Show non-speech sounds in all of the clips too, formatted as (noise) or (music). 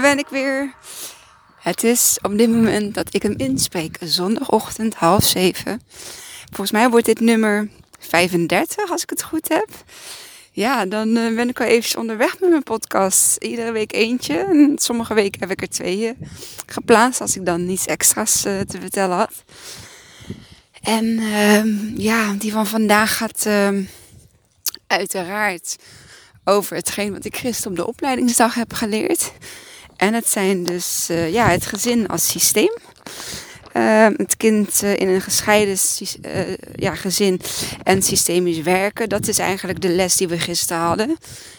ben ik weer. Het is op dit moment dat ik hem inspreek, zondagochtend half zeven. Volgens mij wordt dit nummer 35, als ik het goed heb. Ja, dan eh, ben ik al even onderweg met mijn podcast. Iedere week eentje. En sommige weken heb ik er twee geplaatst, als ik dan niets extra's eh, te vertellen had. En ehm, ja, die van vandaag gaat ehm, uiteraard over hetgeen wat ik gisteren op de opleidingsdag heb geleerd. En het zijn dus uh, ja, het gezin als systeem. Uh, het kind uh, in een gescheiden ja, gezin en systemisch werken. Dat is eigenlijk de les die we gisteren hadden.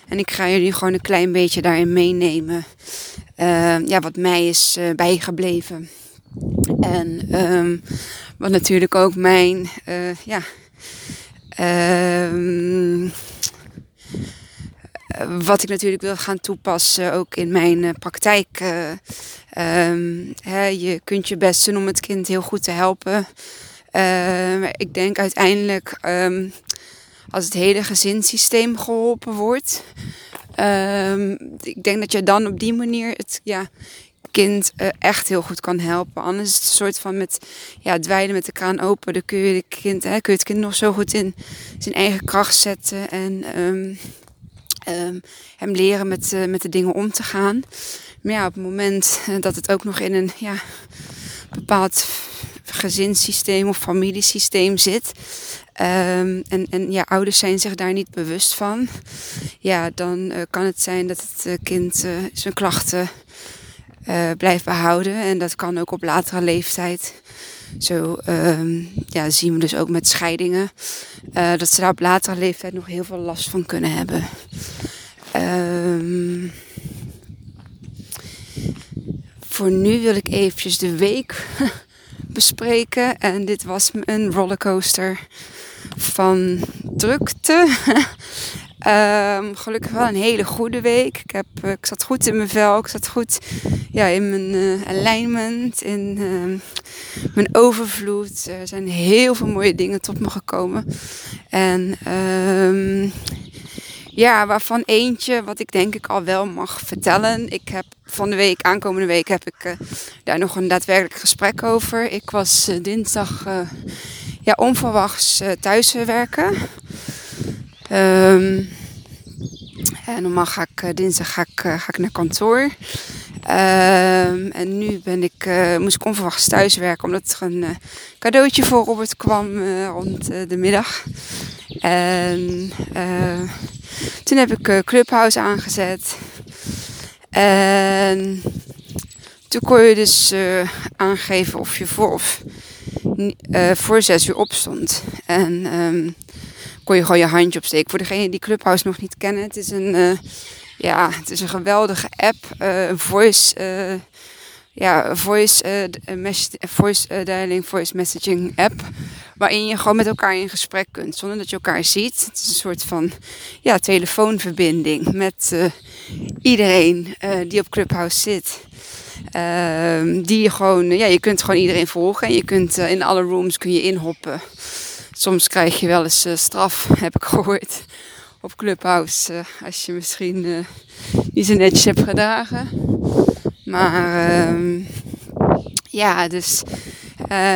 En ik ga jullie gewoon een klein beetje daarin meenemen. ja, wat mij is bijgebleven. En um, wat natuurlijk ook mijn ja, um, wat ik natuurlijk wil gaan toepassen ook in mijn uh, praktijk. Uh, um, hè, je kunt je best doen om het kind heel goed te helpen. Uh, ik denk uiteindelijk um, als het hele gezinssysteem geholpen wordt. Um, ik denk dat je dan op die manier het ja, kind echt heel goed kan helpen. Anders is het een soort van met ja, dweilen met de kraan open. Dan kun je, kind, hè, kun je het kind nog zo goed in zijn eigen kracht zetten. En um, hem leren met, uh, met de dingen om te gaan. Maar ja, op het moment uh, dat het ook nog in een ja, bepaald gezinssysteem of familiesysteem zit. Um, en, en ja, ouders zijn zich daar niet bewust van. Ja, dan uh, kan het zijn dat het kind zijn klachten blijft behouden. En dat kan ook op latere leeftijd. Zo um, ja, zien we dus ook met scheidingen. Uh, dat ze daar op latere leeftijd nog heel veel last van kunnen hebben. Um, voor nu wil ik eventjes de week (laughs) bespreken. En dit was een rollercoaster van drukte. (laughs) Um, gelukkig wel een hele goede week. Ik, heb, uh, ik zat goed in mijn vel. Ik zat goed ja, in mijn uh, alignment. In uh, mijn overvloed. Er zijn heel veel mooie dingen tot me gekomen. En um, ja, waarvan eentje wat ik denk ik al wel mag vertellen. Ik heb van de week, aankomende week, heb ik uh, daar nog een daadwerkelijk gesprek over. Ik was dinsdag ja, onverwachts thuis werken. Um, en normaal ga ik dinsdag ga ik, ga ik naar kantoor. Um, en nu ben ik, uh, moest ik onverwachts thuiswerken omdat er een cadeautje voor Robert kwam rond de middag. En toen heb ik Clubhouse aangezet. En toen kon je dus aangeven of je voor, of, voor zes uur opstond. En um, kon je gewoon je handje opsteken. Voor degenen die Clubhouse nog niet kennen, het is een ja, het is een geweldige app. Uh, voice, uh, ja, voice, voice dialing, voice messaging app. Waarin je gewoon met elkaar in gesprek kunt, zonder dat je elkaar ziet. Het is een soort van ja, telefoonverbinding met iedereen die op Clubhouse zit. Ehm, die je gewoon, ja, je kunt gewoon iedereen volgen en je kunt in alle rooms kun je inhoppen. Soms krijg je wel eens straf, (laughs) heb ik gehoord op Clubhouse. Uh, als je misschien uh, niet zo netjes hebt gedragen. Maar uh, ja, dus.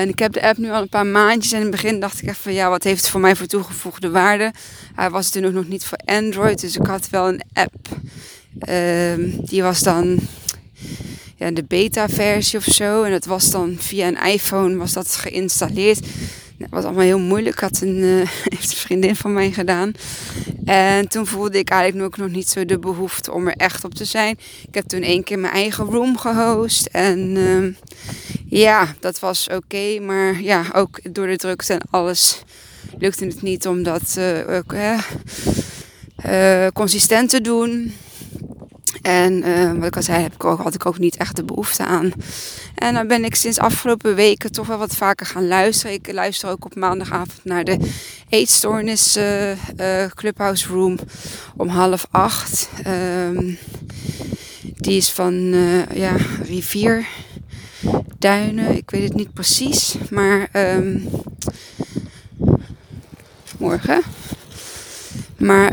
Ik heb de app nu al een paar maandjes. En in het begin dacht ik echt van ja, wat heeft het voor mij voor toegevoegde waarde? Hij was toen ook nog niet voor Android. Dus ik had wel een app. Ehm, die was dan ja, de beta versie of zo. En dat was dan via een iPhone was dat geïnstalleerd. Dat was allemaal heel moeilijk. Had een, uh, (laughs) heeft vriendin van mij gedaan. En toen voelde ik eigenlijk ook nog niet zo de behoefte om er echt op te zijn. Ik heb toen één keer mijn eigen room gehost. En uh, ja, dat was oké. Maar ja, ook door de drukte en alles lukte het niet om dat uh, ook, consistent te doen. En uh, wat ik al zei, heb ik ook, had ik ook niet echt de behoefte aan. En dan ben ik sinds afgelopen weken toch wel wat vaker gaan luisteren. Ik luister ook op maandagavond naar de eetstoornis uh, Clubhouse Room om half acht. Um, die is van ja, Rivierduinen. Ik weet het niet precies. Maar um, morgen Maar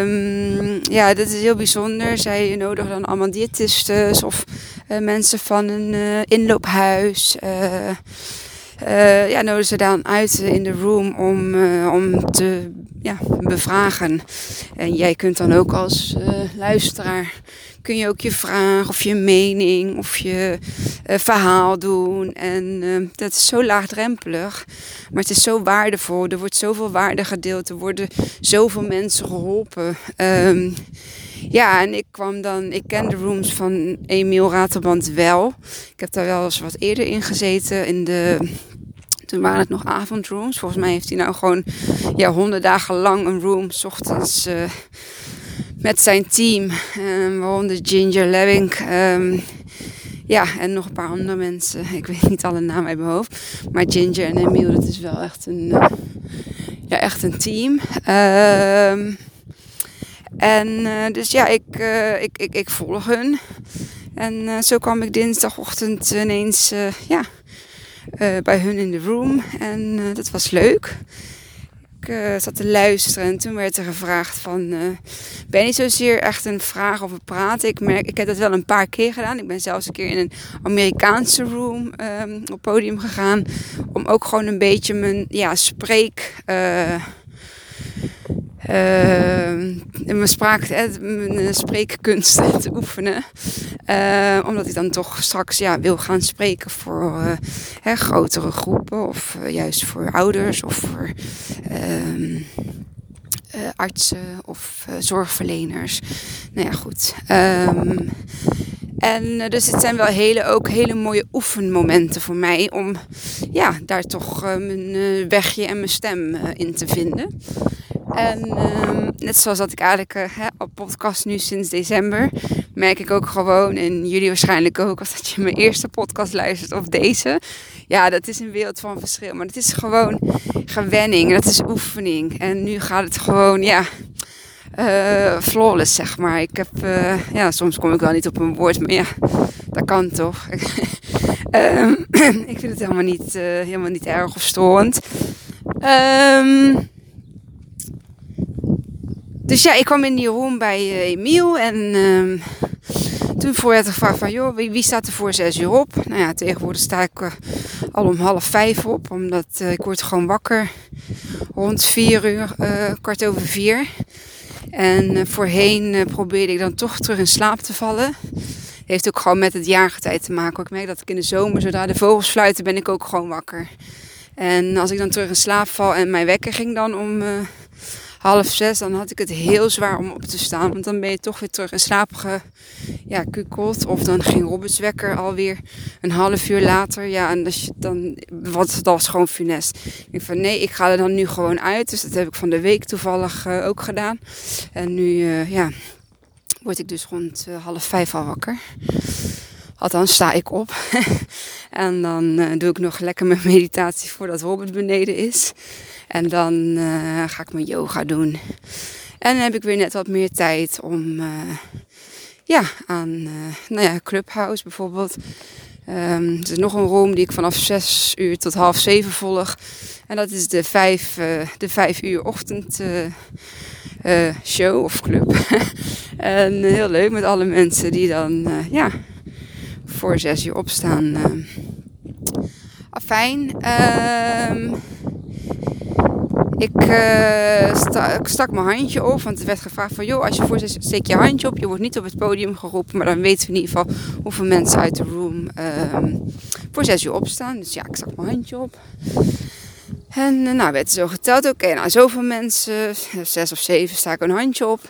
um, ja, dat is heel bijzonder. Zij nodigen dan allemaal diëtistes of uh, mensen van een uh, inloophuis. Uh, ja, nodigen ze dan uit in de room om, uh, om te ja, bevragen. En jij kunt dan ook als luisteraar, kun je ook je vraag of je mening of je verhaal doen. En dat is zo laagdrempelig, maar het is zo waardevol. Er wordt zoveel waarde gedeeld, er worden zoveel mensen geholpen. Um, ja, en ik kwam dan, ik ken de rooms van Emiel Raterband wel. Ik heb daar wel eens wat eerder in gezeten in de toen waren het nog avondrooms. Volgens mij heeft hij nou gewoon ja, honderd dagen lang een room. S ochtends uh, met zijn team. Um, waaronder Ginger Levink. Um, ja, en nog een paar andere mensen. (laughs) Ik weet niet alle namen uit mijn hoofd. Maar Ginger en Emiel, dat is wel echt een, uh, ja, echt een team. Um, en uh, dus ja, ik, ik, ik, ik volg hun. En zo kwam ik dinsdagochtend ineens ja, bij hun in de room. En dat was leuk. Ik zat te luisteren en toen werd er gevraagd van... ben niet zozeer echt een vraag of een praten. Ik, merk, ik heb dat wel een paar keer gedaan. Ik ben zelfs een keer in een Amerikaanse room um, op podium gegaan. Om ook gewoon een beetje mijn ja, spreek mijn, spraak, mijn spreekkunst (laughs) te oefenen. Uh, omdat ik dan toch straks ja, wil gaan spreken voor uh, hè, grotere groepen. Of juist voor ouders of voor ehm, artsen of zorgverleners. Nou ja, goed. En dus het zijn wel hele, ook hele mooie oefenmomenten voor mij om ja, daar toch mijn wegje en mijn stem in te vinden. En uh, net zoals dat ik eigenlijk hè, op podcast nu sinds december, merk ik ook gewoon, en jullie waarschijnlijk ook, als (laughs) dat je mijn eerste podcast luistert of deze. Ja, dat is een wereld van verschil. Maar het is gewoon gewenning, dat is oefening. En nu gaat het gewoon, ja, uh, flawless, zeg maar. Ik heb, uh, ja, soms kom ik wel niet op een woord, maar ja, dat kan toch. um, (laughs) (clears throat) ik vind het helemaal niet, helemaal niet erg of storend. Um, dus ja, ik kwam in die room bij uh, Emiel en uh, toen werd er gevraagd van, joh, wie, wie, staat er voor zes uur op? Nou ja, tegenwoordig sta ik uh, al om half vijf op, omdat uh, ik word gewoon wakker rond vier uur, kwart over vier. En voorheen probeerde ik dan toch terug in slaap te vallen. Heeft ook gewoon met het jaargetij te maken. Ik merk dat ik in de zomer, zodra de vogels fluiten, ben ik ook gewoon wakker. En als ik dan terug in slaap val en mijn wekker ging dan om half zes, dan had ik het heel zwaar om op te staan. Want dan ben je toch weer terug in slaap ja, kukeld. Of dan ging Roberts wekker alweer een half uur later. Ja, en dat, dan, wat, dat was gewoon funest. Ik van nee, ik ga er dan nu gewoon uit. Dus dat heb ik van de week toevallig uh, ook gedaan. En nu, uh, ja, word ik dus rond uh, half vijf al wakker. Althans, sta ik op. (laughs) en dan uh, doe ik nog lekker mijn meditatie voordat Robert beneden is. En dan uh, ga ik mijn yoga doen. En dan heb ik weer net wat meer tijd om uh, ja, aan nou ja, Clubhouse bijvoorbeeld. Um, er is nog een room die ik vanaf 6 uur tot half 7 volg. En dat is de 5, de 5 uur ochtend show of club. (laughs) en heel leuk met alle mensen die dan ja, voor 6 uur opstaan. Afijn. Um, ik, uh, sta, ik, stak mijn handje op, want er werd gevraagd van... joh, als je voor steek je handje op. Je wordt niet op het podium geroepen, maar dan weten we in ieder geval... hoeveel mensen uit de room um, voor zes uur opstaan. Dus ja, ik stak mijn handje op. En uh, nou werd er zo geteld. Oké, nou zoveel mensen, zes of zeven, sta ik een handje op.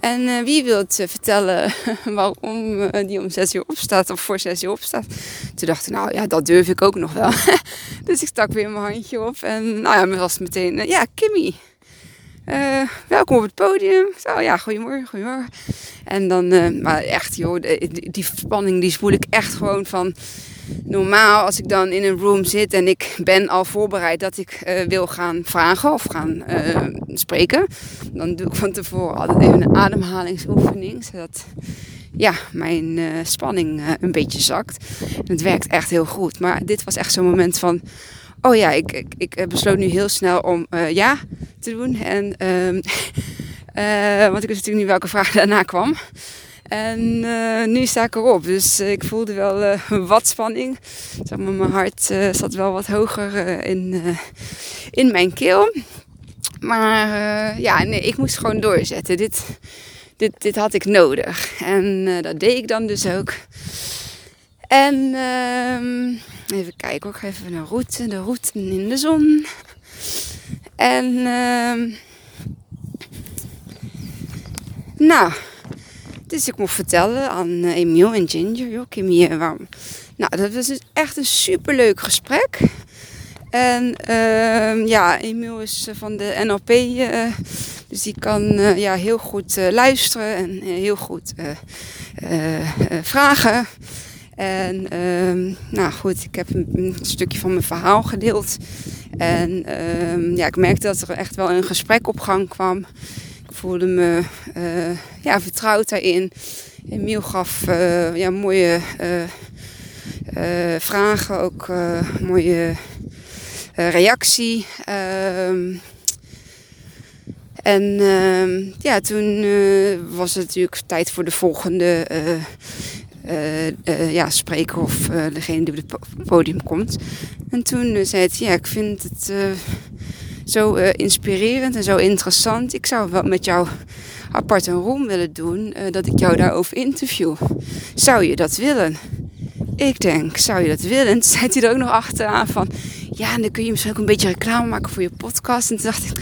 En uh, wie wil het vertellen (laughs) waarom uh, die om zes uur opstaat of voor zes uur opstaat? Toen dacht ik, nou ja, dat durf ik ook nog wel. (laughs) dus ik stak weer mijn handje op en nou ja, was meteen, ja, Kimmy. welkom op het podium. Zo, ja, goedemorgen, goedemorgen. En dan, maar echt joh, die, die spanning die spoel ik echt gewoon van normaal als ik dan in een room zit en ik ben al voorbereid dat ik uh, wil gaan vragen of gaan uh, spreken, dan doe ik van tevoren altijd even een ademhalingsoefening, zodat ja, mijn uh, spanning een beetje zakt. Het werkt echt heel goed. Maar dit was echt zo'n moment van, oh ja, ik, ik, ik besloot nu heel snel om ja te doen. En ehm, (laughs) want ik wist natuurlijk niet welke vraag daarna kwam. En nu sta ik erop. Dus ik voelde wel wat spanning. Zeg maar, mijn hart zat wel wat hoger in, in mijn keel. Maar ja, nee, ik moest gewoon doorzetten. Dit, dit, dit had ik nodig. En dat deed ik dan dus ook. En uh, even kijken, ik ga even de route, de route in de zon. En uh, nou, dus ik mocht vertellen aan uh, Emiel en Ginger, joh. Nou, dat was dus echt een superleuk gesprek. En uh, ja, Emiel is van de NLP, uh, dus die kan ja, heel goed luisteren en heel goed vragen. En um, nou goed, ik heb een, een, stukje van mijn verhaal gedeeld. En um, ja, ik merkte dat er echt wel een gesprek op gang kwam. Voelde me uh, ja, vertrouwd daarin. Emiel gaf uh, ja, mooie uh, vragen, ook mooie reactie. Um, en ja, toen was het natuurlijk tijd voor de volgende ja, spreker of degene die op het podium komt. En toen zei het, ja, ik vind het zo inspirerend en zo interessant. Ik zou wel met jou apart een room willen doen, dat ik jou daarover interview. Zou je dat willen? Ik denk, zou je dat willen? En toen zei hij er ook nog achteraan van, ja, en dan kun je misschien ook een beetje reclame maken voor je podcast. En toen dacht ik,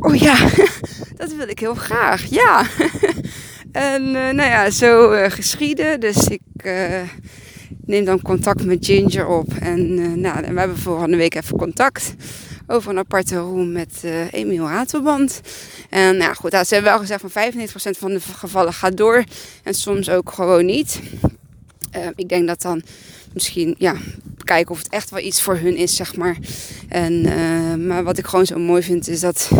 oh ja, (laughs) dat wil ik heel graag, ja. (laughs) En uh, nou ja, zo uh, geschieden. Dus ik neem dan contact met Ginger op. En, nou, we hebben volgende week even contact over een aparte room met Emiel Ratelband. En nou goed, ze hebben wel gezegd van 95% van de gevallen gaat door. En soms ook gewoon niet. ik denk dat dan misschien, ja, kijken of het echt wel iets voor hun is, zeg maar. En, maar wat ik gewoon zo mooi vind is dat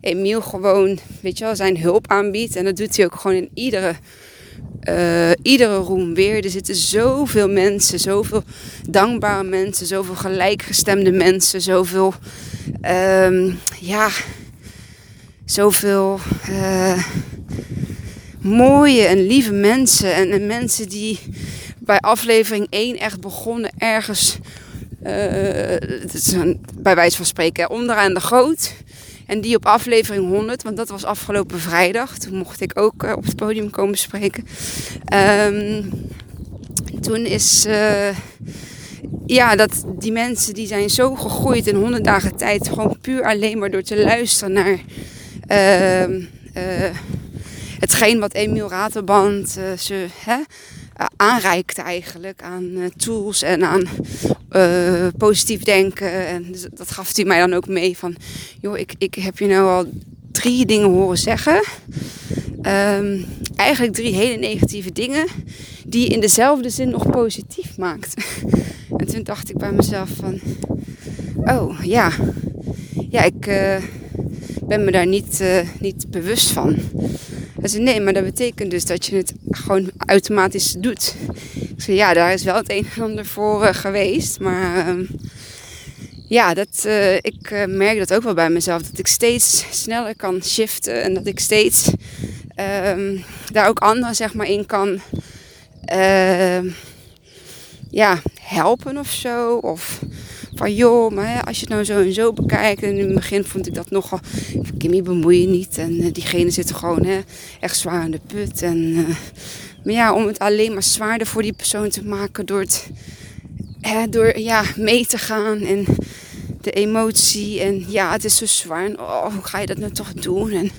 Emiel gewoon, weet je wel, zijn hulp aanbiedt. En dat doet hij ook gewoon in iedere, uh, iedere room weer. Er zitten zoveel mensen, zoveel dankbare mensen, zoveel gelijkgestemde mensen, zoveel, um, ja, zoveel uh, mooie en lieve mensen. En, en, mensen die bij aflevering 1 echt begonnen ergens, uh, bij wijze van spreken, onderaan de goot en die op aflevering 100, want dat was afgelopen vrijdag. Toen mocht ik ook uh, op het podium komen spreken. Um, toen is. Uh, ja, dat die mensen die zijn zo gegroeid in 100 dagen tijd. Gewoon puur alleen maar door te luisteren naar. Uh, uh, hetgeen wat Emiel Raterband ze hè, aanreikt eigenlijk aan uh, tools en aan uh, positief denken. En dus dat gaf hij mij dan ook mee van, joh, ik, ik heb je nou al drie dingen horen zeggen. Um, eigenlijk drie hele negatieve dingen die in dezelfde zin nog positief maakt. (laughs) en toen dacht ik bij mezelf van, oh ja, ja, ik ben me daar niet, niet bewust van. Hij zei, nee, maar dat betekent dus dat je het gewoon automatisch doet. Ik zei, ja, daar is wel het een en ander voor uh, geweest. Maar uh, ja, dat, uh, ik uh, merk dat ook wel bij mezelf. Dat ik steeds sneller kan shiften. En dat ik steeds ehm, daar ook anderen zeg maar in kan ehm, ja, helpen of zo. Of van joh, maar als je het nou zo en zo bekijkt. En in het begin vond ik dat nogal. Kimmy bemoei je niet. En uh, diegene zit gewoon hè, echt zwaar aan de put. En, uh, maar ja, om het alleen maar zwaarder voor die persoon te maken door het hè, door ja, mee te gaan. En de emotie. En ja, het is zo zwaar. Oh, hoe ga je dat nou toch doen? En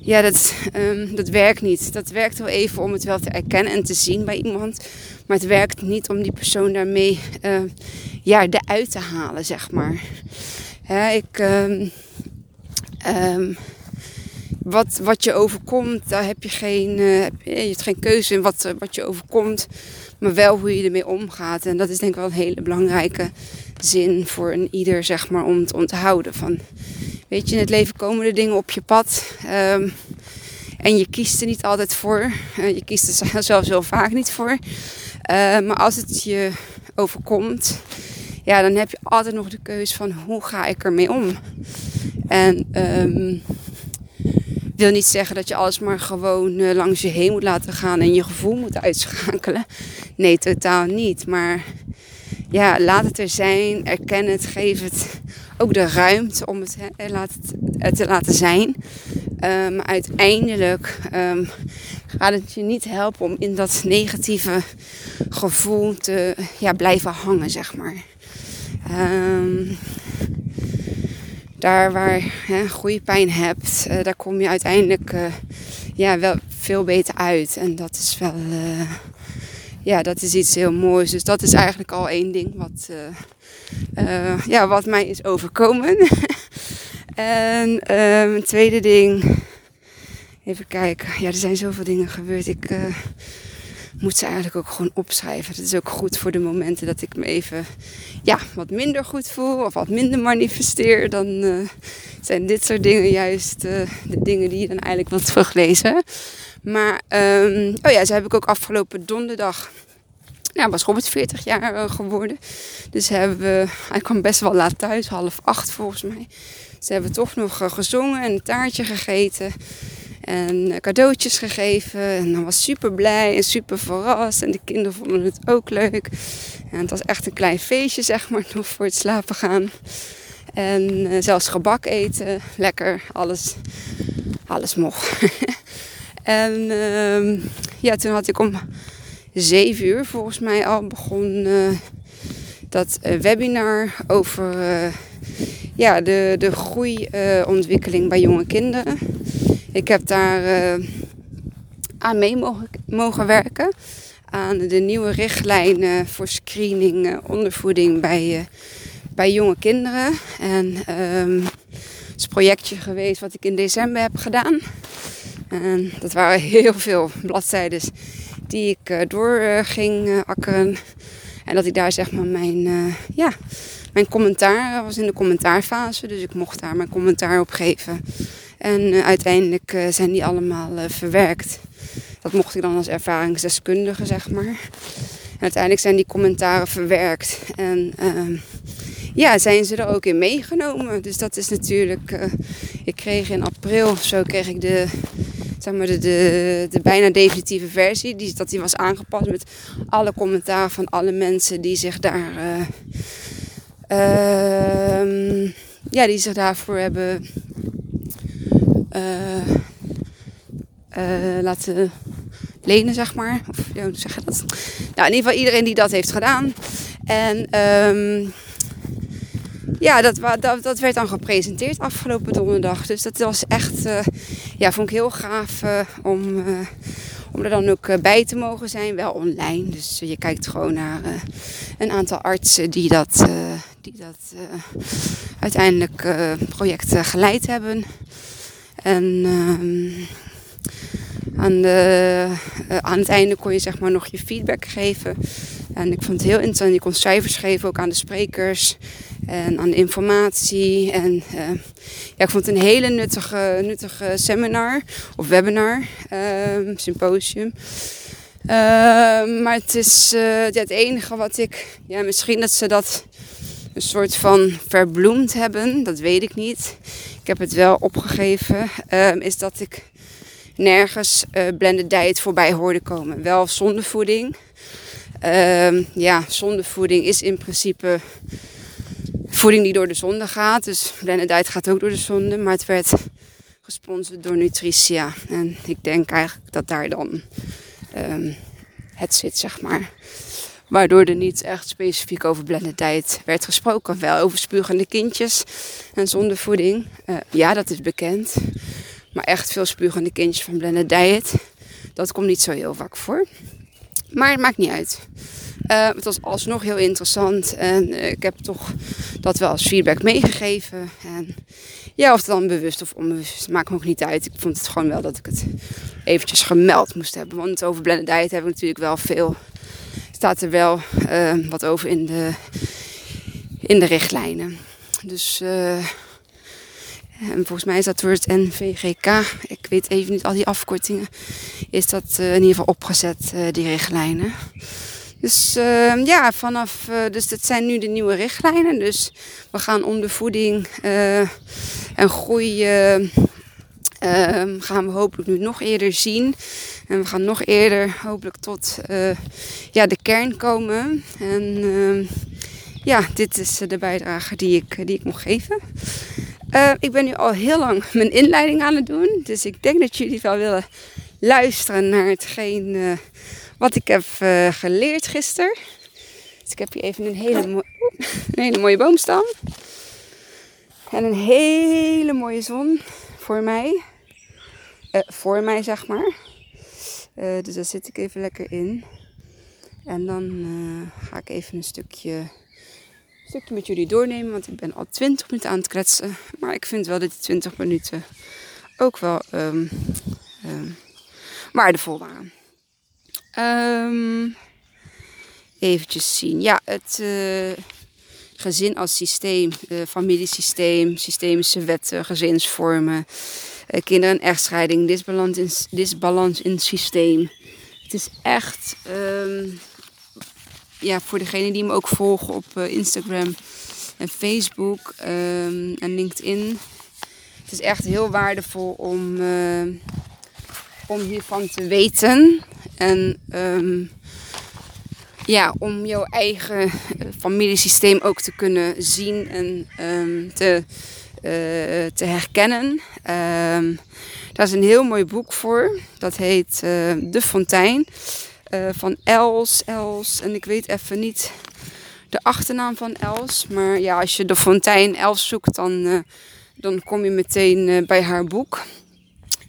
ja, dat, um, dat werkt niet. Dat werkt wel even om het wel te erkennen en te zien bij iemand. Maar het werkt niet om die persoon daarmee uh, ja, eruit te halen, zeg maar. Ik, um, um, wat, wat je overkomt, daar heb je geen, uh, je hebt geen keuze in wat, wat je overkomt. Maar wel hoe je ermee omgaat. En dat is denk ik wel een hele belangrijke zin voor een ieder, zeg maar, om te onthouden. Van, weet je, in het leven komen er dingen op je pad. Um, en je kiest er niet altijd voor. Je kiest er (laughs) zelfs heel vaak niet voor. Uh, maar als het je overkomt, ja, dan heb je altijd nog de keuze van hoe ga ik ermee om. En um, wil niet zeggen dat je alles maar gewoon uh, langs je heen moet laten gaan en je gevoel moet uitschakelen. Nee, totaal niet. Maar ja, laat het er zijn. Erken het. Geef het ook de ruimte om het, laat het, te laten zijn. Maar uiteindelijk um, gaat het je niet helpen om in dat negatieve gevoel te ja, blijven hangen, zeg maar. Um, daar waar je goede pijn hebt, uh, daar kom je uiteindelijk uh, ja, wel veel beter uit. En dat is wel, uh, ja, dat is iets heel moois. Dus dat is eigenlijk al één ding wat, ja, wat mij is overkomen. (laughs) en een tweede ding, even kijken. Ja, er zijn zoveel dingen gebeurd. Ik moet ze eigenlijk ook gewoon opschrijven. Dat is ook goed voor de momenten dat ik me even ja, wat minder goed voel of wat minder manifesteer. Dan uh, zijn dit soort dingen juist uh, de dingen die je dan eigenlijk wilt teruglezen. Maar um, oh ja, ze heb ik ook afgelopen donderdag. Nou, was Robert 40 jaar geworden. Dus hebben we, hij kwam best wel laat thuis, half acht volgens mij. Ze hebben toch nog gezongen en een taartje gegeten. En cadeautjes gegeven. En dan was super blij en super verrast. En de kinderen vonden het ook leuk. En het was echt een klein feestje, zeg maar, (laughs) nog voor het slapen gaan. En uh, zelfs gebak eten. Lekker, alles, alles mocht. (laughs) en uh, ja, toen had ik om zeven uur volgens mij al begon uh, dat uh, webinar over ja, de, de groeiontwikkeling bij jonge kinderen. Ik heb daar uh, aan mee mogen, mogen, werken. Aan de nieuwe richtlijnen voor screening uh, ondervoeding bij, uh, bij jonge kinderen. En um, het is een projectje geweest wat ik in december heb gedaan. En dat waren (laughs) heel veel bladzijden die ik door ging akkeren. En dat ik daar zeg maar mijn, ja, mijn commentaar was in de commentaarfase. Dus ik mocht daar mijn commentaar op geven. En uh, uiteindelijk uh, zijn die allemaal uh, verwerkt. Dat mocht ik dan als ervaringsdeskundige, zeg maar. Uiteindelijk zijn die commentaren verwerkt. En ehm, ja, zijn ze er ook in meegenomen. Dus dat is natuurlijk. ik kreeg in april of zo kreeg ik de. Zeg maar de, de, bijna definitieve versie. Die, dat die was aangepast met alle commentaren van alle mensen die zich daar. Ehm, ja, die zich daarvoor hebben laten lenen, zeg maar. Of zeg je dat? Nou, in ieder geval iedereen die dat heeft gedaan. En um, ja, dat, dat, werd dan gepresenteerd afgelopen donderdag. Dus dat was echt, uh, ja, vond ik heel gaaf om, om er dan ook bij te mogen zijn. Wel online. Dus je kijkt gewoon naar een aantal artsen die dat, die dat uiteindelijk project geleid hebben. En uh, aan, de, uh, aan het einde kon je zeg maar nog je feedback geven. En ik vond het heel interessant. Je kon cijfers geven ook aan de sprekers en aan de informatie. En uh, ja, ik vond het een hele nuttige, nuttige seminar of webinar, ehm, symposium. Ehm, maar het is ja, het enige wat ik, ja, misschien dat ze dat een soort van verbloemd hebben, dat weet ik niet ik heb het wel opgegeven, ehm, is dat ik nergens uh, blended diet voorbij hoorde komen. Wel zondevoeding. Um, ja, zondevoeding is in principe voeding die door de zonde gaat. Dus blended diet gaat ook door de zonde. Maar het werd gesponsord door Nutritia. En ik denk eigenlijk dat daar dan um, het zit, zeg maar. Waardoor er niet echt specifiek over blended diet werd gesproken. Wel over spuugende kindjes en zondevoeding. Uh, ja, dat is bekend. Maar echt veel spuugende kindjes van blended diet. Dat komt niet zo heel vaak voor. Maar het maakt niet uit. Uh, het was alsnog heel interessant. En uh, ik heb toch dat wel als feedback meegegeven. En ja, of het dan bewust of onbewust, maakt me ook niet uit. Ik vond het gewoon wel dat ik het eventjes gemeld moest hebben. Want over blended diet hebben we natuurlijk wel veel staat er wel uh, wat over in de, in de richtlijnen. Dus uh, en volgens mij is dat door het NVGK, ik weet even niet al die afkortingen, is dat uh, in ieder geval opgezet, die richtlijnen. Dus ja, vanaf, dus dat zijn nu de nieuwe richtlijnen. Dus we gaan ondervoeding en groei gaan we hopelijk nu nog eerder zien. En we gaan nog eerder hopelijk tot uh, ja, de kern komen. En ehm, ja, dit is de bijdrage die ik, die ik mocht geven. Uh, ik ben nu al heel lang mijn inleiding aan het doen. Dus ik denk dat jullie wel willen luisteren naar hetgeen wat ik heb geleerd gisteren. Dus ik heb hier even een hele mooie boomstam. En een hele mooie zon voor mij. voor mij, zeg maar. Dus daar zit ik even lekker in. En dan ga ik even een stukje stukje met jullie doornemen. Want ik ben al 20 minuten aan het kletsen. Maar ik vind wel dat die 20 minuten ook wel um, um, waardevol waren. Um, eventjes zien. Ja, het uh, gezin als systeem, uh, familiesysteem, systemische wetten, gezinsvormen, kinderen- en echtscheiding, disbalans in, disbalans in het systeem. Het is echt ja, voor degenen die me ook volgen op uh, Instagram en Facebook um, en LinkedIn. Het is echt heel waardevol om, uh, om hiervan te weten. En um, ja, om jouw eigen eh, familiesysteem ook te kunnen zien en te, te herkennen. daar is een heel mooi boek voor. Dat heet De Fontein. Uh, van Els, Els. En ik weet even niet de achternaam van Els. Maar ja, als je de fontein Els zoekt, dan, dan kom je meteen bij haar boek.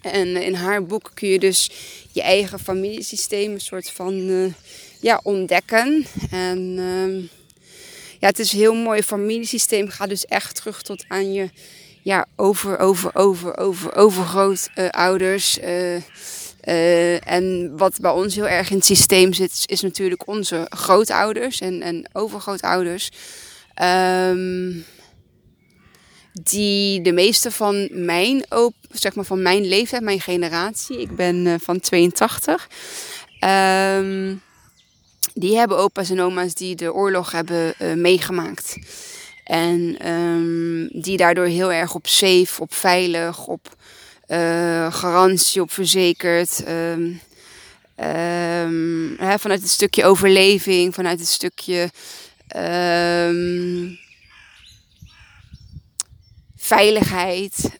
En in haar boek kun je dus je eigen familiesysteem een soort van ja, ontdekken. En ehm, ja, het is een heel mooi familiesysteem. Gaat dus echt terug tot aan je ja, over, over, over, over, overgrootouders. Uh, uh, en wat bij ons heel erg in het systeem zit, is natuurlijk onze grootouders en, en overgrootouders. Um, die de meeste van mijn, op, zeg maar van mijn leeftijd, mijn generatie, ik ben uh, van 82. Um, die hebben opa's en oma's die de oorlog hebben uh, meegemaakt. En um, die daardoor heel erg op safe, op veilig, op uh, garantie op verzekerd. Um, um, hè, vanuit het stukje overleving, vanuit het stukje veiligheid.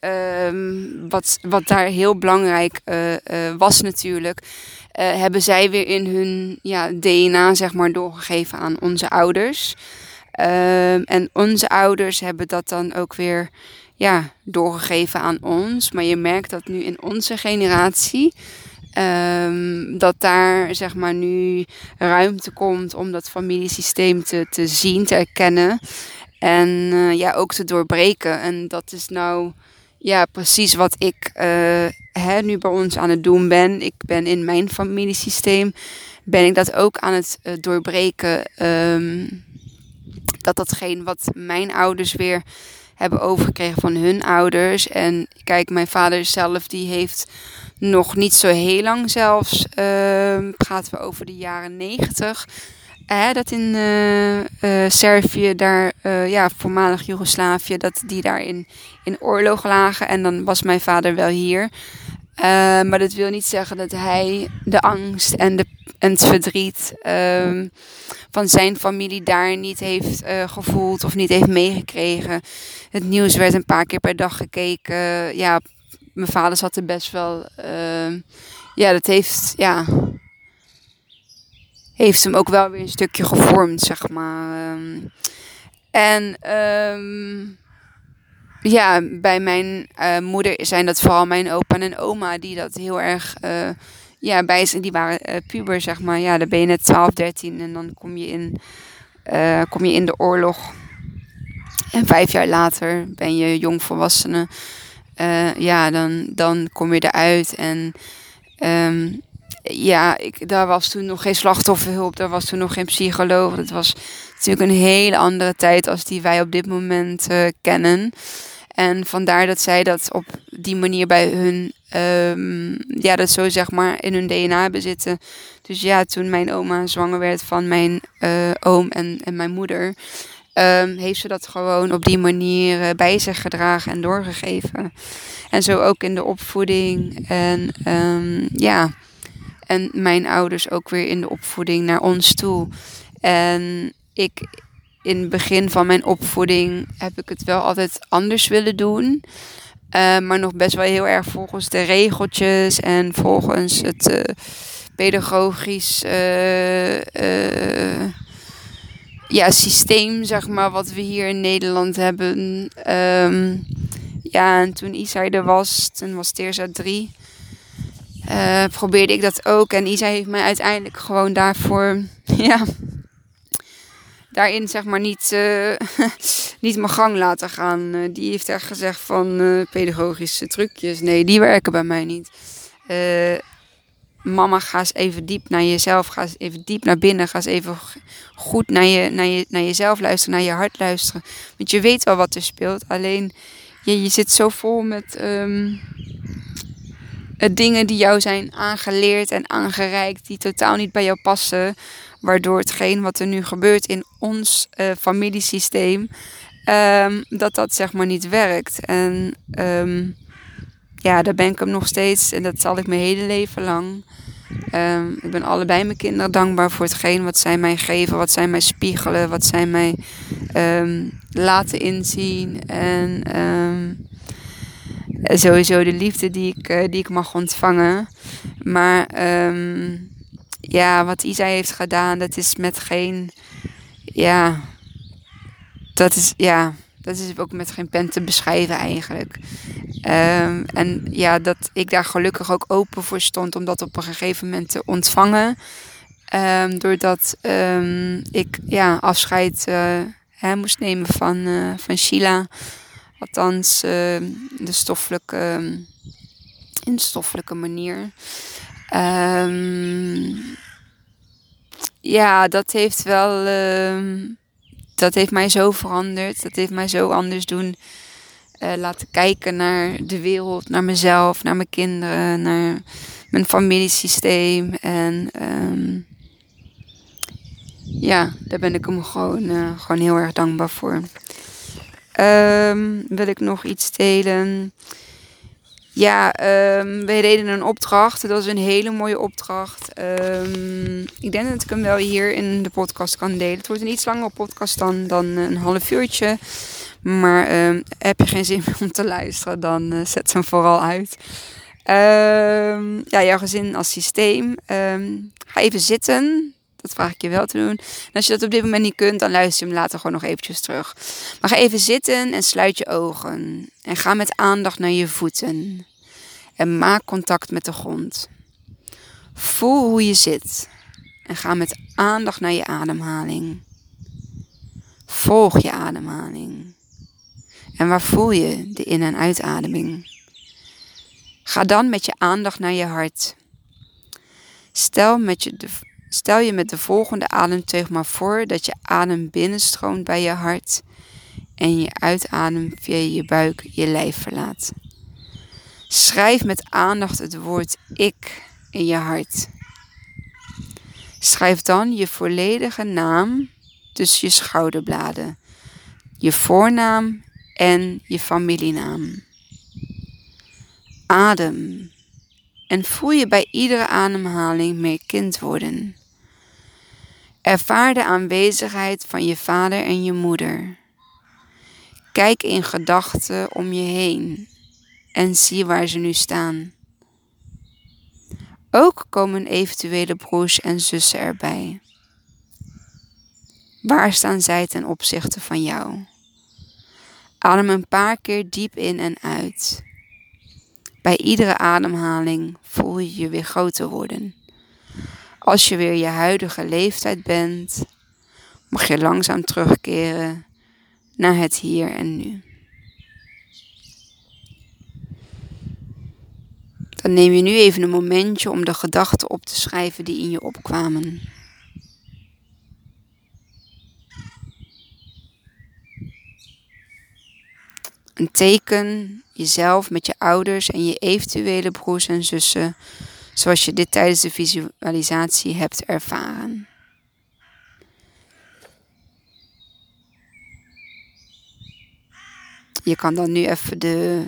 wat, wat daar heel belangrijk uh, uh, was natuurlijk. hebben zij weer in hun ja, DNA zeg maar, doorgegeven aan onze ouders. en onze ouders hebben dat dan ook weer ja, doorgegeven aan ons. Maar je merkt dat nu in onze generatie. Um, dat daar zeg maar nu ruimte komt om dat familiesysteem te, te zien, te erkennen. En uh, ja, ook te doorbreken. En dat is nou ja, precies wat ik uh, hè, nu bij ons aan het doen ben. Ik ben in mijn familiesysteem, ben ik dat ook aan het uh, doorbreken. Um, dat datgene wat mijn ouders weer hebben overgekregen van hun ouders. En kijk, mijn vader zelf, die heeft nog niet zo heel lang zelfs, uh, praten we over de jaren negentig. Dat in uh, Servië, daar, ja, voormalig Joegoslavië, dat die daar in, in oorlog lagen. En dan was mijn vader wel hier. maar dat wil niet zeggen dat hij de angst en, de, en het verdriet ehm, van zijn familie daar niet heeft gevoeld of niet heeft meegekregen. Het nieuws werd een paar keer per dag gekeken. Ja, mijn vader zat er best wel. Uh, ja, dat heeft. Ja, heeft hem ook wel weer een stukje gevormd, zeg maar. Um, en um, ja, bij mijn uh, moeder zijn dat vooral mijn opa en oma die dat heel erg uh, ja, bij die waren uh, puber, zeg maar. Ja, dan ben je net 12, 13 en dan kom je in, kom je in de oorlog. En vijf jaar later ben je jongvolwassene. Uh, ja, dan, dan kom je eruit. En um, ja, ik, daar was toen nog geen slachtofferhulp. Daar was toen nog geen psycholoog. Het was natuurlijk een hele andere tijd als die wij op dit moment kennen. En vandaar dat zij dat op die manier bij hun, um, ja, dat zo zeg maar in hun DNA hebben zitten. Dus ja, toen mijn oma zwanger werd van mijn uh, oom en, en mijn moeder. ehm, heeft ze dat gewoon op die manier eh, bij zich gedragen en doorgegeven. En zo ook in de opvoeding. En ehm, ja, en mijn ouders ook weer in de opvoeding naar ons toe. En ik, in het begin van mijn opvoeding heb ik het wel altijd anders willen doen. Uh, maar nog best wel heel erg volgens de regeltjes en volgens het uh, pedagogisch uh, ja, systeem, zeg maar, wat we hier in Nederland hebben. Um, ja, en toen Isai er was, toen was Teerza drie, probeerde ik dat ook. En Isai heeft mij uiteindelijk gewoon daarvoor, (laughs) ja, daarin zeg maar niet, uh, (laughs) niet mijn gang laten gaan. Uh, die heeft echt gezegd van pedagogische trucjes. Nee, die werken bij mij niet. mama, ga eens even diep naar jezelf. Ga eens even diep naar binnen. Ga eens even goed naar, je, naar, je, naar jezelf luisteren, naar je hart luisteren. Want je weet wel wat er speelt. Alleen je, je zit zo vol met um, dingen die jou zijn aangeleerd en aangereikt. Die totaal niet bij jou passen Waardoor hetgeen wat er nu gebeurt in ons uh, familiesysteem, um, dat dat zeg maar niet werkt. En um, ja, daar ben ik hem nog steeds en dat zal ik mijn hele leven lang. Um, ik ben allebei mijn kinderen dankbaar voor hetgeen wat zij mij geven, wat zij mij spiegelen, wat zij mij laten inzien. En sowieso de liefde die ik, uh, die ik mag ontvangen. Maar ja, wat Isa heeft gedaan, dat is met geen. Ja. Dat is, ja, dat is ook met geen pen te beschrijven eigenlijk. Um, en ja, dat ik daar gelukkig ook open voor stond om dat op een gegeven moment te ontvangen. Um, doordat ik ja, afscheid uh, moest nemen van, van Sheila. Althans, uh, de stoffelijke, in de stoffelijke manier. Um, ja, dat heeft wel. Dat heeft mij zo veranderd. Dat heeft mij zo anders doen. Uh, laten kijken naar de wereld, naar mezelf, naar mijn kinderen, naar mijn familiesysteem. En ja, daar ben ik hem gewoon, uh, gewoon heel erg dankbaar voor. Um, wil ik nog iets delen? Ja, um, we deden een opdracht. Dat was een hele mooie opdracht. Um, ik denk dat ik hem wel hier in de podcast kan delen. Het wordt een iets langere podcast dan, dan een half uurtje. Maar heb je geen zin meer (laughs) om te luisteren, dan uh, zet hem vooral uit. ja, jouw gezin als systeem. ga even zitten. Dat vraag ik je wel te doen. En als je dat op dit moment niet kunt, dan luister je hem later gewoon nog eventjes terug. Maar ga even zitten en sluit je ogen. En ga met aandacht naar je voeten. En maak contact met de grond. Voel hoe je zit. En ga met aandacht naar je ademhaling. Volg je ademhaling. En waar voel je de in- en uitademing? Ga dan met je aandacht naar je hart. Stel met je de Stel je met de volgende ademteug maar voor dat je adem binnenstroomt bij je hart en je uitadem via je buik je lijf verlaat. Schrijf met aandacht het woord ik in je hart. Schrijf dan je volledige naam tussen je schouderbladen, je voornaam en je familienaam. Adem en voel je bij iedere ademhaling meer kind worden. Ervaar de aanwezigheid van je vader en je moeder. Kijk in gedachten om je heen en zie waar ze nu staan. Ook komen eventuele broers en zussen erbij. Waar staan zij ten opzichte van jou? Adem een paar keer diep in en uit. Bij iedere ademhaling voel je je weer groter worden. Als je weer je huidige leeftijd bent, mag je langzaam terugkeren naar het hier en nu. Dan neem je nu even een momentje om de gedachten op te schrijven die in je opkwamen. Een teken jezelf met je ouders en je eventuele broers en zussen zoals je dit tijdens de visualisatie hebt ervaren. je kan dan nu even de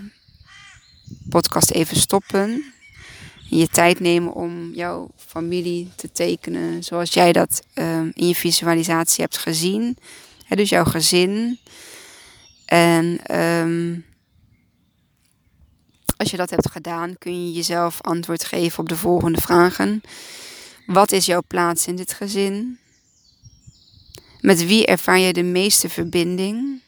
podcast even stoppen. Je tijd nemen om jouw familie te tekenen zoals jij dat ehm, in je visualisatie hebt gezien. dus jouw gezin. En ehm, als je dat hebt gedaan, kun je jezelf antwoord geven op de volgende vragen. Wat is jouw plaats in dit gezin? Met wie ervaar je de meeste verbinding?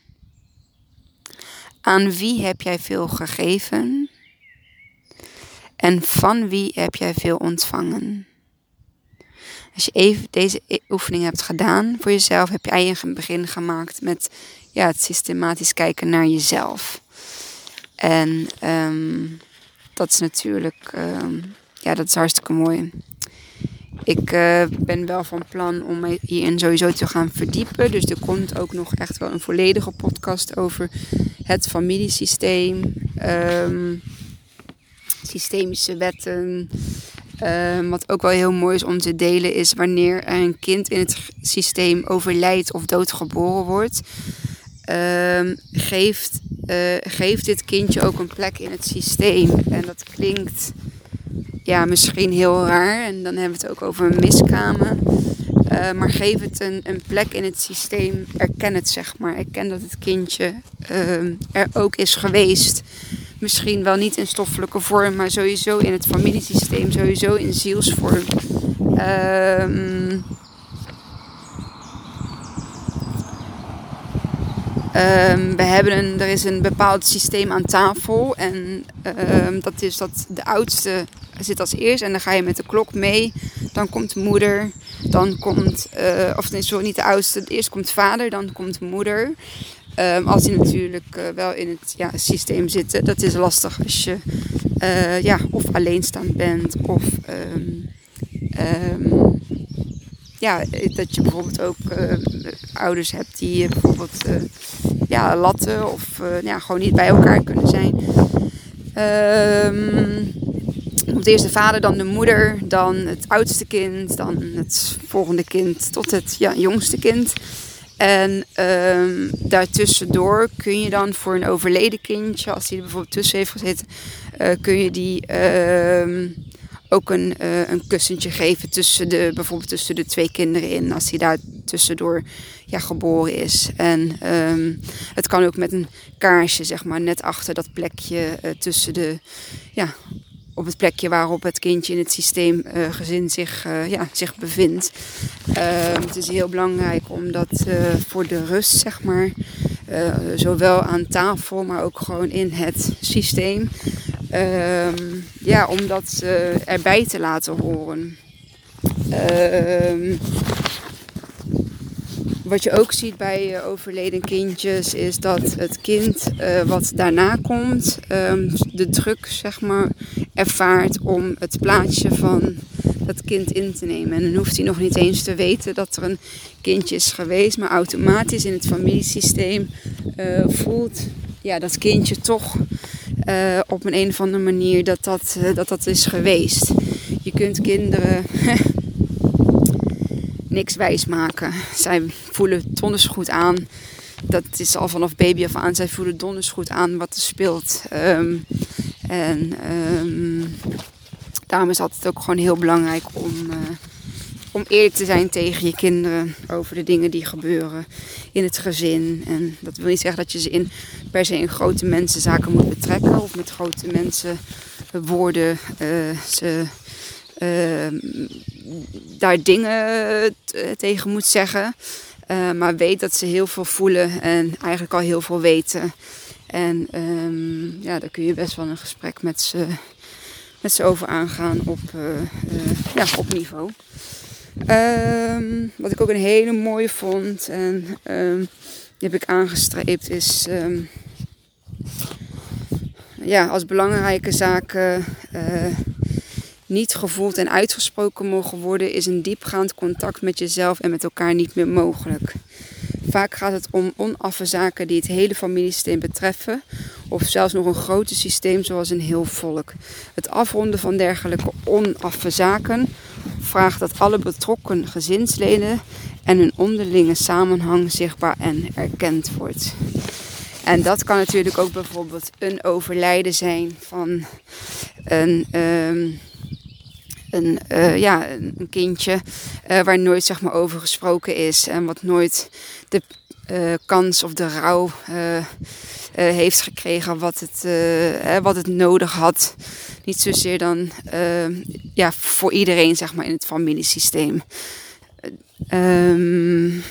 Aan wie heb jij veel gegeven? En van wie heb jij veel ontvangen? Als je even deze e- oefening hebt gedaan voor jezelf, heb jij een begin gemaakt met ja, het systematisch kijken naar jezelf. En ehm, dat is natuurlijk, um, ja, dat is hartstikke mooi. Ik uh, ben wel van plan om me hierin sowieso te gaan verdiepen. Dus er komt ook nog echt wel een volledige podcast over het familiesysteem, um, systemische wetten. wat ook wel heel mooi is om te delen, is wanneer er een kind in het systeem overlijdt of doodgeboren wordt. geeft, uh, geeft dit kindje ook een plek in het systeem. En dat klinkt ja, misschien heel raar. En dan hebben we het ook over een miskamer. Uh, maar geef het een, een, plek in het systeem. Erken het, zeg maar. Erken dat het kindje uh, er ook is geweest. Misschien wel niet in stoffelijke vorm, maar sowieso in het familiesysteem, sowieso in zielsvorm. Um, Um, we hebben een, er is een bepaald systeem aan tafel. En um, dat is dat de oudste zit als eerst. En dan ga je met de klok mee. Dan komt moeder. Dan komt, uh, of nee, sorry, niet de oudste. Eerst komt vader, dan komt moeder. Um, als die natuurlijk uh, wel in het ja, systeem zitten. Dat is lastig als je uh, ja, of alleenstaand bent. Of ja, dat je bijvoorbeeld ook ouders hebt die bijvoorbeeld ja, latten of ja, gewoon niet bij elkaar kunnen zijn. Um, komt eerst de vader, dan de moeder, dan het oudste kind, dan het volgende kind tot het jongste kind. En um, daartussendoor kun je dan voor een overleden kindje, als die er bijvoorbeeld tussen heeft gezeten, kun je die uh, ook een, uh, een kussentje geven tussen de, bijvoorbeeld tussen de twee kinderen in, als hij daar tussendoor ja, geboren is. En um, het kan ook met een kaarsje, zeg maar, net achter dat plekje uh, tussen de ja, op het plekje waarop het kindje in het systeem uh, gezin zich, ja, zich bevindt. Uh, het is heel belangrijk om dat voor de rust, zeg maar, zowel aan tafel, maar ook gewoon in het systeem, ehm, ja, om dat erbij te laten horen. Ehm, wat je ook ziet bij uh, overleden kindjes is dat het kind uh, wat daarna komt um, de druk zeg maar ervaart om het plaatsje van dat kind in te nemen. En dan hoeft hij nog niet eens te weten dat er een kindje is geweest, maar automatisch in het familiesysteem voelt ja, dat kindje toch op een, of andere manier dat dat, dat dat is geweest. Je kunt kinderen (laughs) niks wijs maken. Zij voelen donders goed aan. Dat is al vanaf baby af aan. Zij voelen donders goed aan wat er speelt. Um, en um, daarom is het ook gewoon heel belangrijk om, uh, om eerlijk te zijn tegen je kinderen over de dingen die gebeuren in het gezin. En dat wil niet zeggen dat je ze in, per se in grote mensenzaken moet betrekken of met grote mensen woorden uh, ze Ehm, daar dingen tegen moet zeggen. Maar weet dat ze heel veel voelen en eigenlijk al heel veel weten. En um, ja, daar kun je best wel een gesprek met ze, met ze over aangaan op, ja, op niveau. Um, wat ik ook een hele mooie vond en die heb ik aangestreept is ja, als belangrijke zaken niet gevoeld en uitgesproken mogen worden, is een diepgaand contact met jezelf en met elkaar niet meer mogelijk. Vaak gaat het om onaffe zaken die het hele familiesysteem betreffen, of zelfs nog een groter systeem zoals een heel volk. Het afronden van dergelijke onaffe zaken vraagt dat alle betrokken gezinsleden en hun onderlinge samenhang zichtbaar en erkend wordt. En dat kan natuurlijk ook bijvoorbeeld een overlijden zijn van een, ehm, een, uh, ja, een kindje uh, waar nooit zeg maar, over gesproken is en wat nooit de uh, kans of de rouw heeft gekregen wat het, wat het nodig had. Niet zozeer dan ja, voor iedereen zeg maar, in het familiesysteem. Um,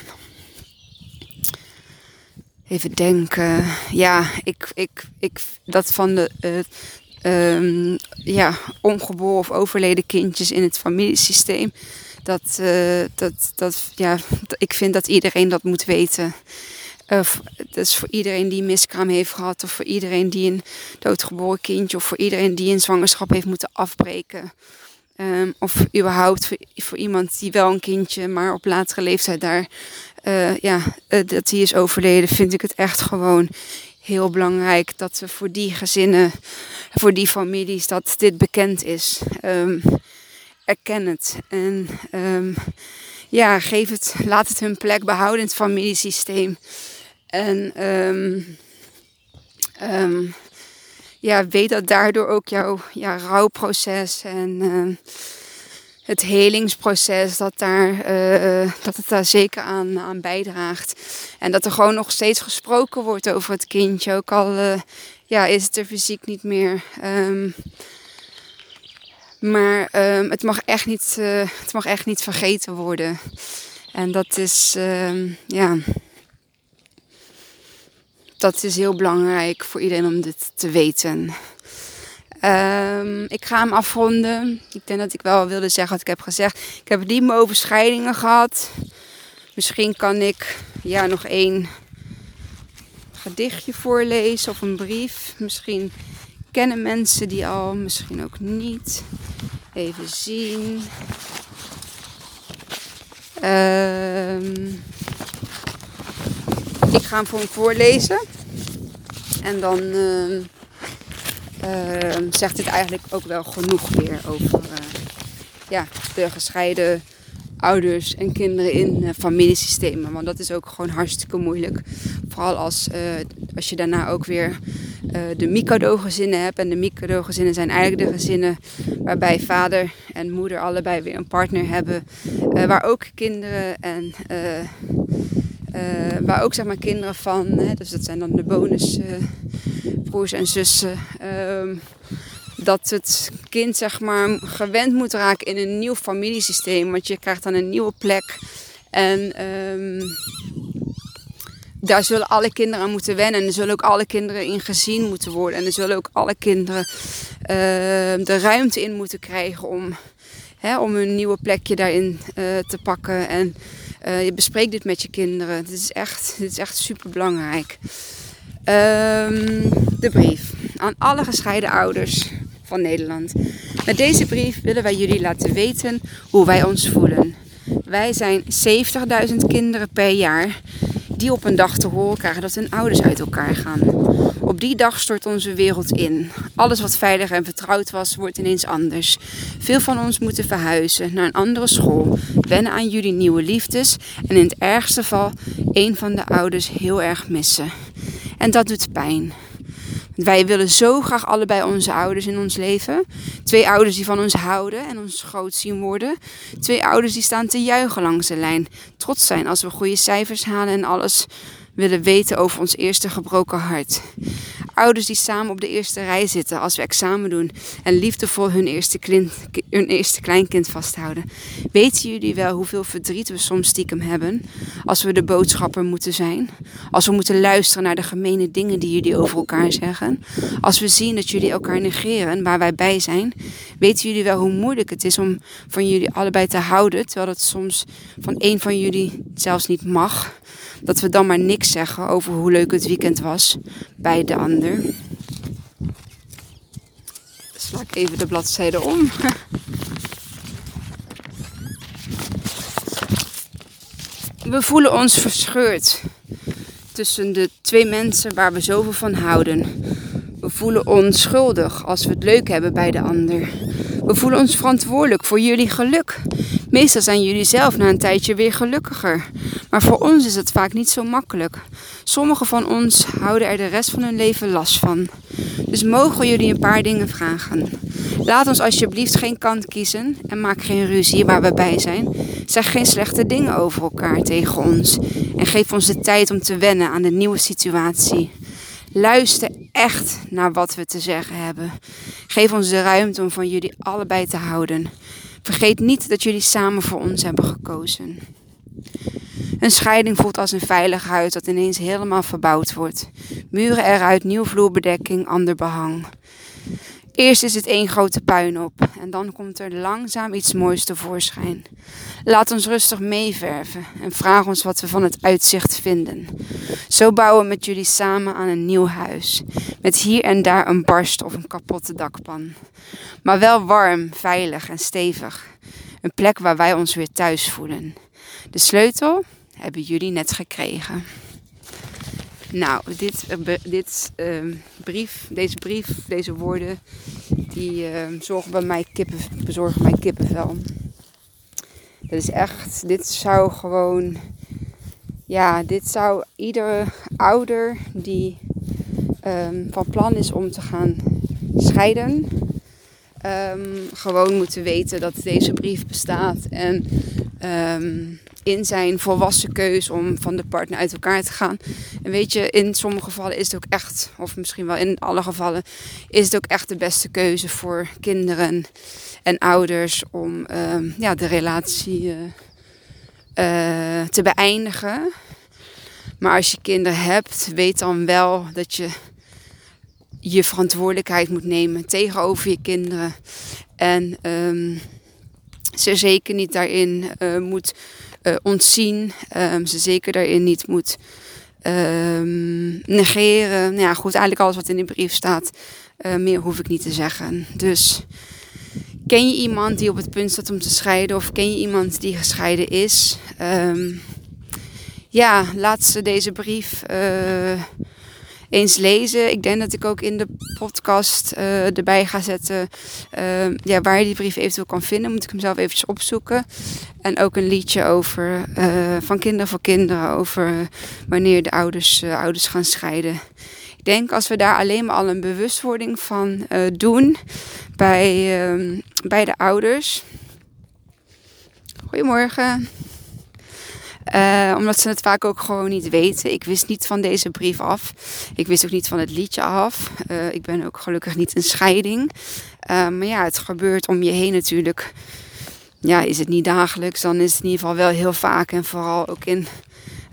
even denken. Ja, ik, ik, ik, dat van de um, ja, ongeboren of overleden kindjes in het familiesysteem. Dat, uh, dat, dat, ja, ik vind dat iedereen dat moet weten. Uh, dat is voor iedereen die miskraam heeft gehad, of voor iedereen die een doodgeboren kindje, of voor iedereen die een zwangerschap heeft moeten afbreken. Um, of überhaupt voor, iemand die wel een kindje, maar op latere leeftijd daar, uh, ja, dat die is overleden, vind ik het echt gewoon heel belangrijk dat we voor die gezinnen, voor die families, dat dit bekend is. Um, erken het. En um, ja, geef het, laat het hun plek behouden in het familiesysteem. En um, ja, weet dat daardoor ook jouw ja, rouwproces en het helingsproces, dat, daar, uh, dat het daar zeker aan, aan bijdraagt. En dat er gewoon nog steeds gesproken wordt over het kindje. Ook al uh, ja, is het er fysiek niet meer. Maar um, het, mag echt niet, uh, het mag echt niet vergeten worden. En dat is, um, ja, dat is heel belangrijk voor iedereen om dit te weten. Um, ik ga hem afronden. Ik denk dat ik wel wilde zeggen wat ik heb gezegd. Ik heb diepe overschrijdingen gehad. Misschien kan ik ja, nog één gedichtje voorlezen of een brief. Misschien kennen mensen die al, misschien ook niet. Even zien. Um, ik ga hem voor hem voorlezen. En dan... Uh, uh, zegt het eigenlijk ook wel genoeg weer over uh, ja, de gescheiden ouders en kinderen in uh, familiesystemen. Want dat is ook gewoon hartstikke moeilijk. Vooral als, uh, als je daarna ook weer de Mikado-gezinnen hebt. En de Mikado-gezinnen zijn eigenlijk de gezinnen waarbij vader en moeder allebei weer een partner hebben. waar ook kinderen en waar ook zeg maar kinderen van, hè, dus dat zijn dan de bonusbroers uh, en zussen, uh, dat het kind zeg maar gewend moet raken in een nieuw familiesysteem. Want je krijgt dan een nieuwe plek en ehm, daar zullen alle kinderen aan moeten wennen. En er zullen ook alle kinderen in gezien moeten worden. En er zullen ook alle kinderen ehm, de ruimte in moeten krijgen om, hè, om een nieuwe plekje daarin uh, te pakken. En uh, je bespreekt dit met je kinderen. Dit is echt, is echt super belangrijk. Um, de brief aan alle gescheiden ouders van Nederland. Met deze brief willen wij jullie laten weten hoe wij ons voelen. Wij zijn 70.000 kinderen per jaar die op een dag te horen krijgen dat hun ouders uit elkaar gaan. Op die dag stort onze wereld in. Alles wat veilig en vertrouwd was, wordt ineens anders. Veel van ons moeten verhuizen naar een andere school, wennen aan jullie nieuwe liefdes en in het ergste geval een van de ouders heel erg missen. En dat doet pijn. Wij willen zo graag allebei onze ouders in ons leven. Twee ouders die van ons houden en ons groot zien worden. Twee ouders die staan te juichen langs de lijn. Trots zijn als we goede cijfers halen en alles willen weten over ons eerste gebroken hart. Ouders die samen op de eerste rij zitten als we examen doen en liefdevol hun eerste, klin, hun eerste kleinkind vasthouden. Weten jullie wel hoeveel verdriet we soms stiekem hebben als we de boodschapper moeten zijn? Als we moeten luisteren naar de gemene dingen die jullie over elkaar zeggen? Als we zien dat jullie elkaar negeren waar wij bij zijn? Weten jullie wel hoe moeilijk het is om van jullie allebei te houden, terwijl dat soms van een van jullie zelfs niet mag? Dat we dan maar niks zeggen over hoe leuk het weekend was bij de ander. Sla ik even de bladzijde om. (laughs) We voelen ons verscheurd tussen de twee mensen waar we zoveel van houden. We voelen ons schuldig als we het leuk hebben bij de ander. We voelen ons verantwoordelijk voor jullie geluk. Meestal zijn jullie zelf na een tijdje weer gelukkiger. Maar voor ons is het vaak niet zo makkelijk. Sommigen van ons houden er de rest van hun leven last van. Dus mogen jullie een paar dingen vragen. Laat ons alsjeblieft geen kant kiezen en maak geen ruzie waar we bij zijn. Zeg geen slechte dingen over elkaar tegen ons. En geef ons de tijd om te wennen aan de nieuwe situatie. Luister echt naar wat we te zeggen hebben. Geef ons de ruimte om van jullie allebei te houden. Vergeet niet dat jullie samen voor ons hebben gekozen. Een scheiding voelt als een veilig huis dat ineens helemaal verbouwd wordt. Muren eruit, nieuw vloerbedekking, ander behang. Eerst is het één grote puinhoop en dan komt er langzaam iets moois tevoorschijn. Laat ons rustig meeverven en vraag ons wat we van het uitzicht vinden. Zo bouwen we met jullie samen aan een nieuw huis, met hier en daar een barst of een kapotte dakpan. Maar wel warm, veilig en stevig. Een plek waar wij ons weer thuis voelen. De sleutel hebben jullie net gekregen. Nou, dit, uh, dit uh, brief, deze brief, deze woorden, die uh, zorgen bij mij kippen, bezorgen mij kippenvel. Dat is echt, dit zou gewoon, ja, dit zou iedere ouder die um, van plan is om te gaan scheiden, gewoon moeten weten dat deze brief bestaat. En um, in zijn volwassen keus om van de partner uit elkaar te gaan. En weet je, in sommige gevallen is het ook echt, of misschien wel in alle gevallen, is het ook echt de beste keuze voor kinderen en ouders om uh, ja, de relatie uh, uh, te beëindigen. Maar als je kinderen hebt, weet dan wel dat je je verantwoordelijkheid moet nemen tegenover je kinderen. En um, ze zeker niet daarin uh, moet ontzien. Um, ze zeker daarin niet moet um, negeren. Nou ja, goed, eigenlijk alles wat in die brief staat. Uh, meer hoef ik niet te zeggen. Dus ken je iemand die op het punt staat om te scheiden? Of ken je iemand die gescheiden is? Um, ja, laat ze deze brief uh, eens lezen. Ik denk dat ik ook in de podcast uh, erbij ga zetten uh, ja, waar je die brief eventueel kan vinden. Moet ik hem zelf eventjes opzoeken. En ook een liedje over uh, van kinderen voor kinderen. Over wanneer de ouders, ouders gaan scheiden. Ik denk als we daar alleen maar al een bewustwording van doen bij, bij de ouders. Goedemorgen. Uh, omdat ze het vaak ook gewoon niet weten. Ik wist niet van deze brief af. Ik wist ook niet van het liedje af. Uh, ik ben ook gelukkig niet in scheiding. Uh, maar ja, het gebeurt om je heen natuurlijk. Ja, is het niet dagelijks, dan is het in ieder geval wel heel vaak. En vooral ook in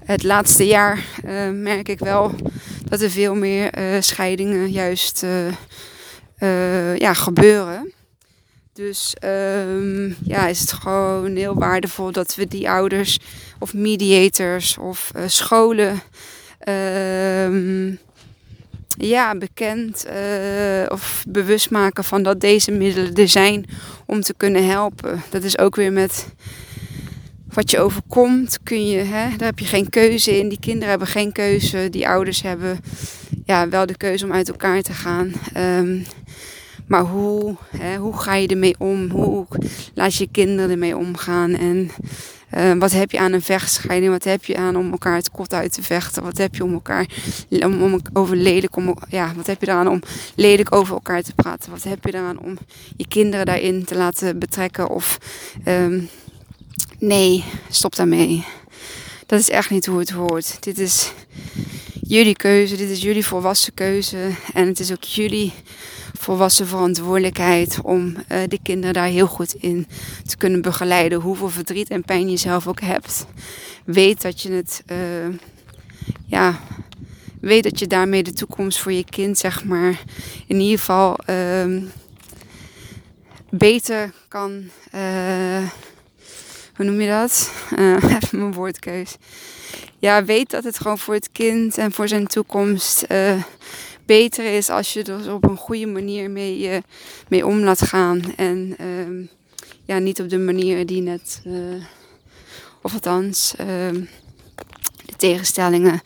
het laatste jaar merk ik wel dat er veel meer scheidingen juist ja, gebeuren. Dus um, ja, is het gewoon heel waardevol dat we die ouders of mediators of uh, scholen um, ja, bekend uh, of bewust maken van dat deze middelen er zijn om te kunnen helpen. Dat is ook weer met wat je overkomt, kun je, hè, daar heb je geen keuze in. Die kinderen hebben geen keuze, die ouders hebben ja, wel de keuze om uit elkaar te gaan. Um, maar hoe, hè, hoe ga je ermee om? Hoe laat je kinderen ermee omgaan? En uh, wat heb je aan een vechtscheiding? Wat heb je aan om elkaar het kot uit te vechten? Wat heb je om elkaar om, om over lelijk om ja, wat heb je eraan om lelijk over elkaar te praten? Wat heb je eraan om je kinderen daarin te laten betrekken? Of um, nee, stop daarmee. Dat is echt niet hoe het hoort. Dit is jullie keuze, dit is jullie volwassen keuze. En het is ook jullie volwassen verantwoordelijkheid om uh, de kinderen daar heel goed in te kunnen begeleiden. Hoeveel verdriet en pijn je zelf ook hebt. Weet dat je het, uh, ja, weet dat je daarmee de toekomst voor je kind, zeg maar, in ieder geval uh, beter kan. Uh, hoe noem je dat? (laughs) even mijn woordkeus. Ja, weet dat het gewoon voor het kind en voor zijn toekomst beter is als je er op een goede manier mee, uh, mee om laat gaan. En uh, ja, niet op de manier die net, uh, of althans, ehm, de tegenstellingen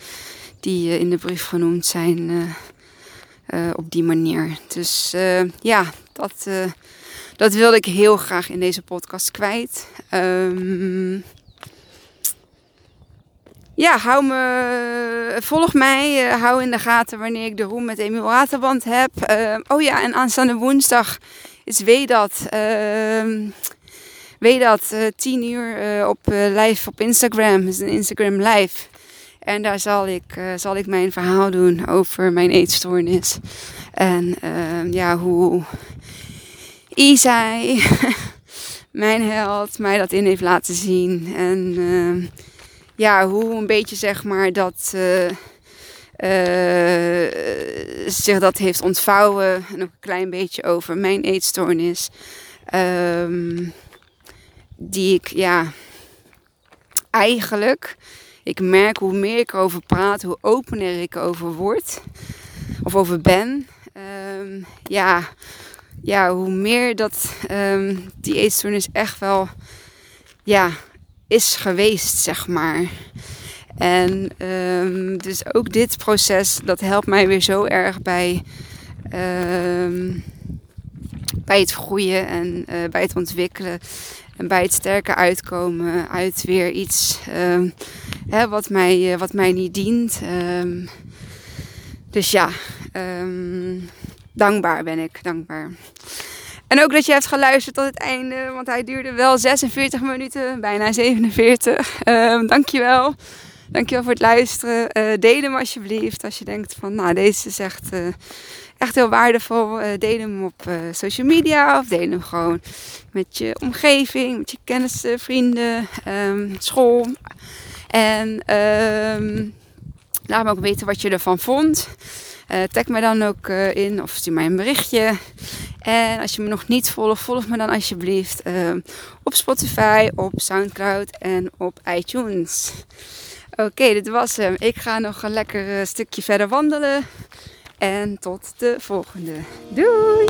die in de brief genoemd zijn, op die manier. Dus ja, Dat, dat wilde ik heel graag in deze podcast kwijt. Um, ja, hou me, volg mij. Uh, hou in de gaten wanneer ik de roem met Emiel Waterband heb. Uh, oh ja, en aanstaande woensdag is Wedat. Uh, Wedat, uh, 10 uur op live op Instagram. Het is een Instagram live. En daar zal ik, zal ik mijn verhaal doen over mijn eetstoornis. En ehm, ja, hoe Isai, (laughs) mijn held, mij dat in heeft laten zien. En ehm, ja, hoe een beetje zeg maar dat uh, zich dat heeft ontvouwen. Nog een klein beetje over mijn eetstoornis. Um, die ik, ja, eigenlijk, ik merk hoe meer ik erover praat, hoe opener ik over word. Of over ben. Um, ja, ja, hoe meer dat um, die eetstoornis echt wel, ja, is geweest, zeg maar. En um, dus ook dit proces, dat helpt mij weer zo erg bij, um, bij het groeien en uh, bij het ontwikkelen. En bij het sterker uitkomen uit weer iets um, hè, wat, mij, uh, wat mij niet dient. dus ja, dankbaar ben ik, dankbaar. En ook dat je hebt geluisterd tot het einde, want hij duurde wel 46 minuten, bijna 47. Um, (laughs) dankjewel. Dankjewel voor het luisteren. Uh, deel hem alsjeblieft als je denkt van, nou deze is echt, uh, echt heel waardevol. Uh, deel hem op social media of deel hem gewoon met je omgeving, met je kennissen, vrienden, um, school. En um, laat me ook weten wat je ervan vond. Tag me dan ook in of stuur mij een berichtje. En als je me nog niet volgt, volg me dan alsjeblieft uh, op Spotify, op Soundcloud en op iTunes. Oké, dit was hem. Ik ga nog een lekker stukje verder wandelen. En tot de volgende. Doei!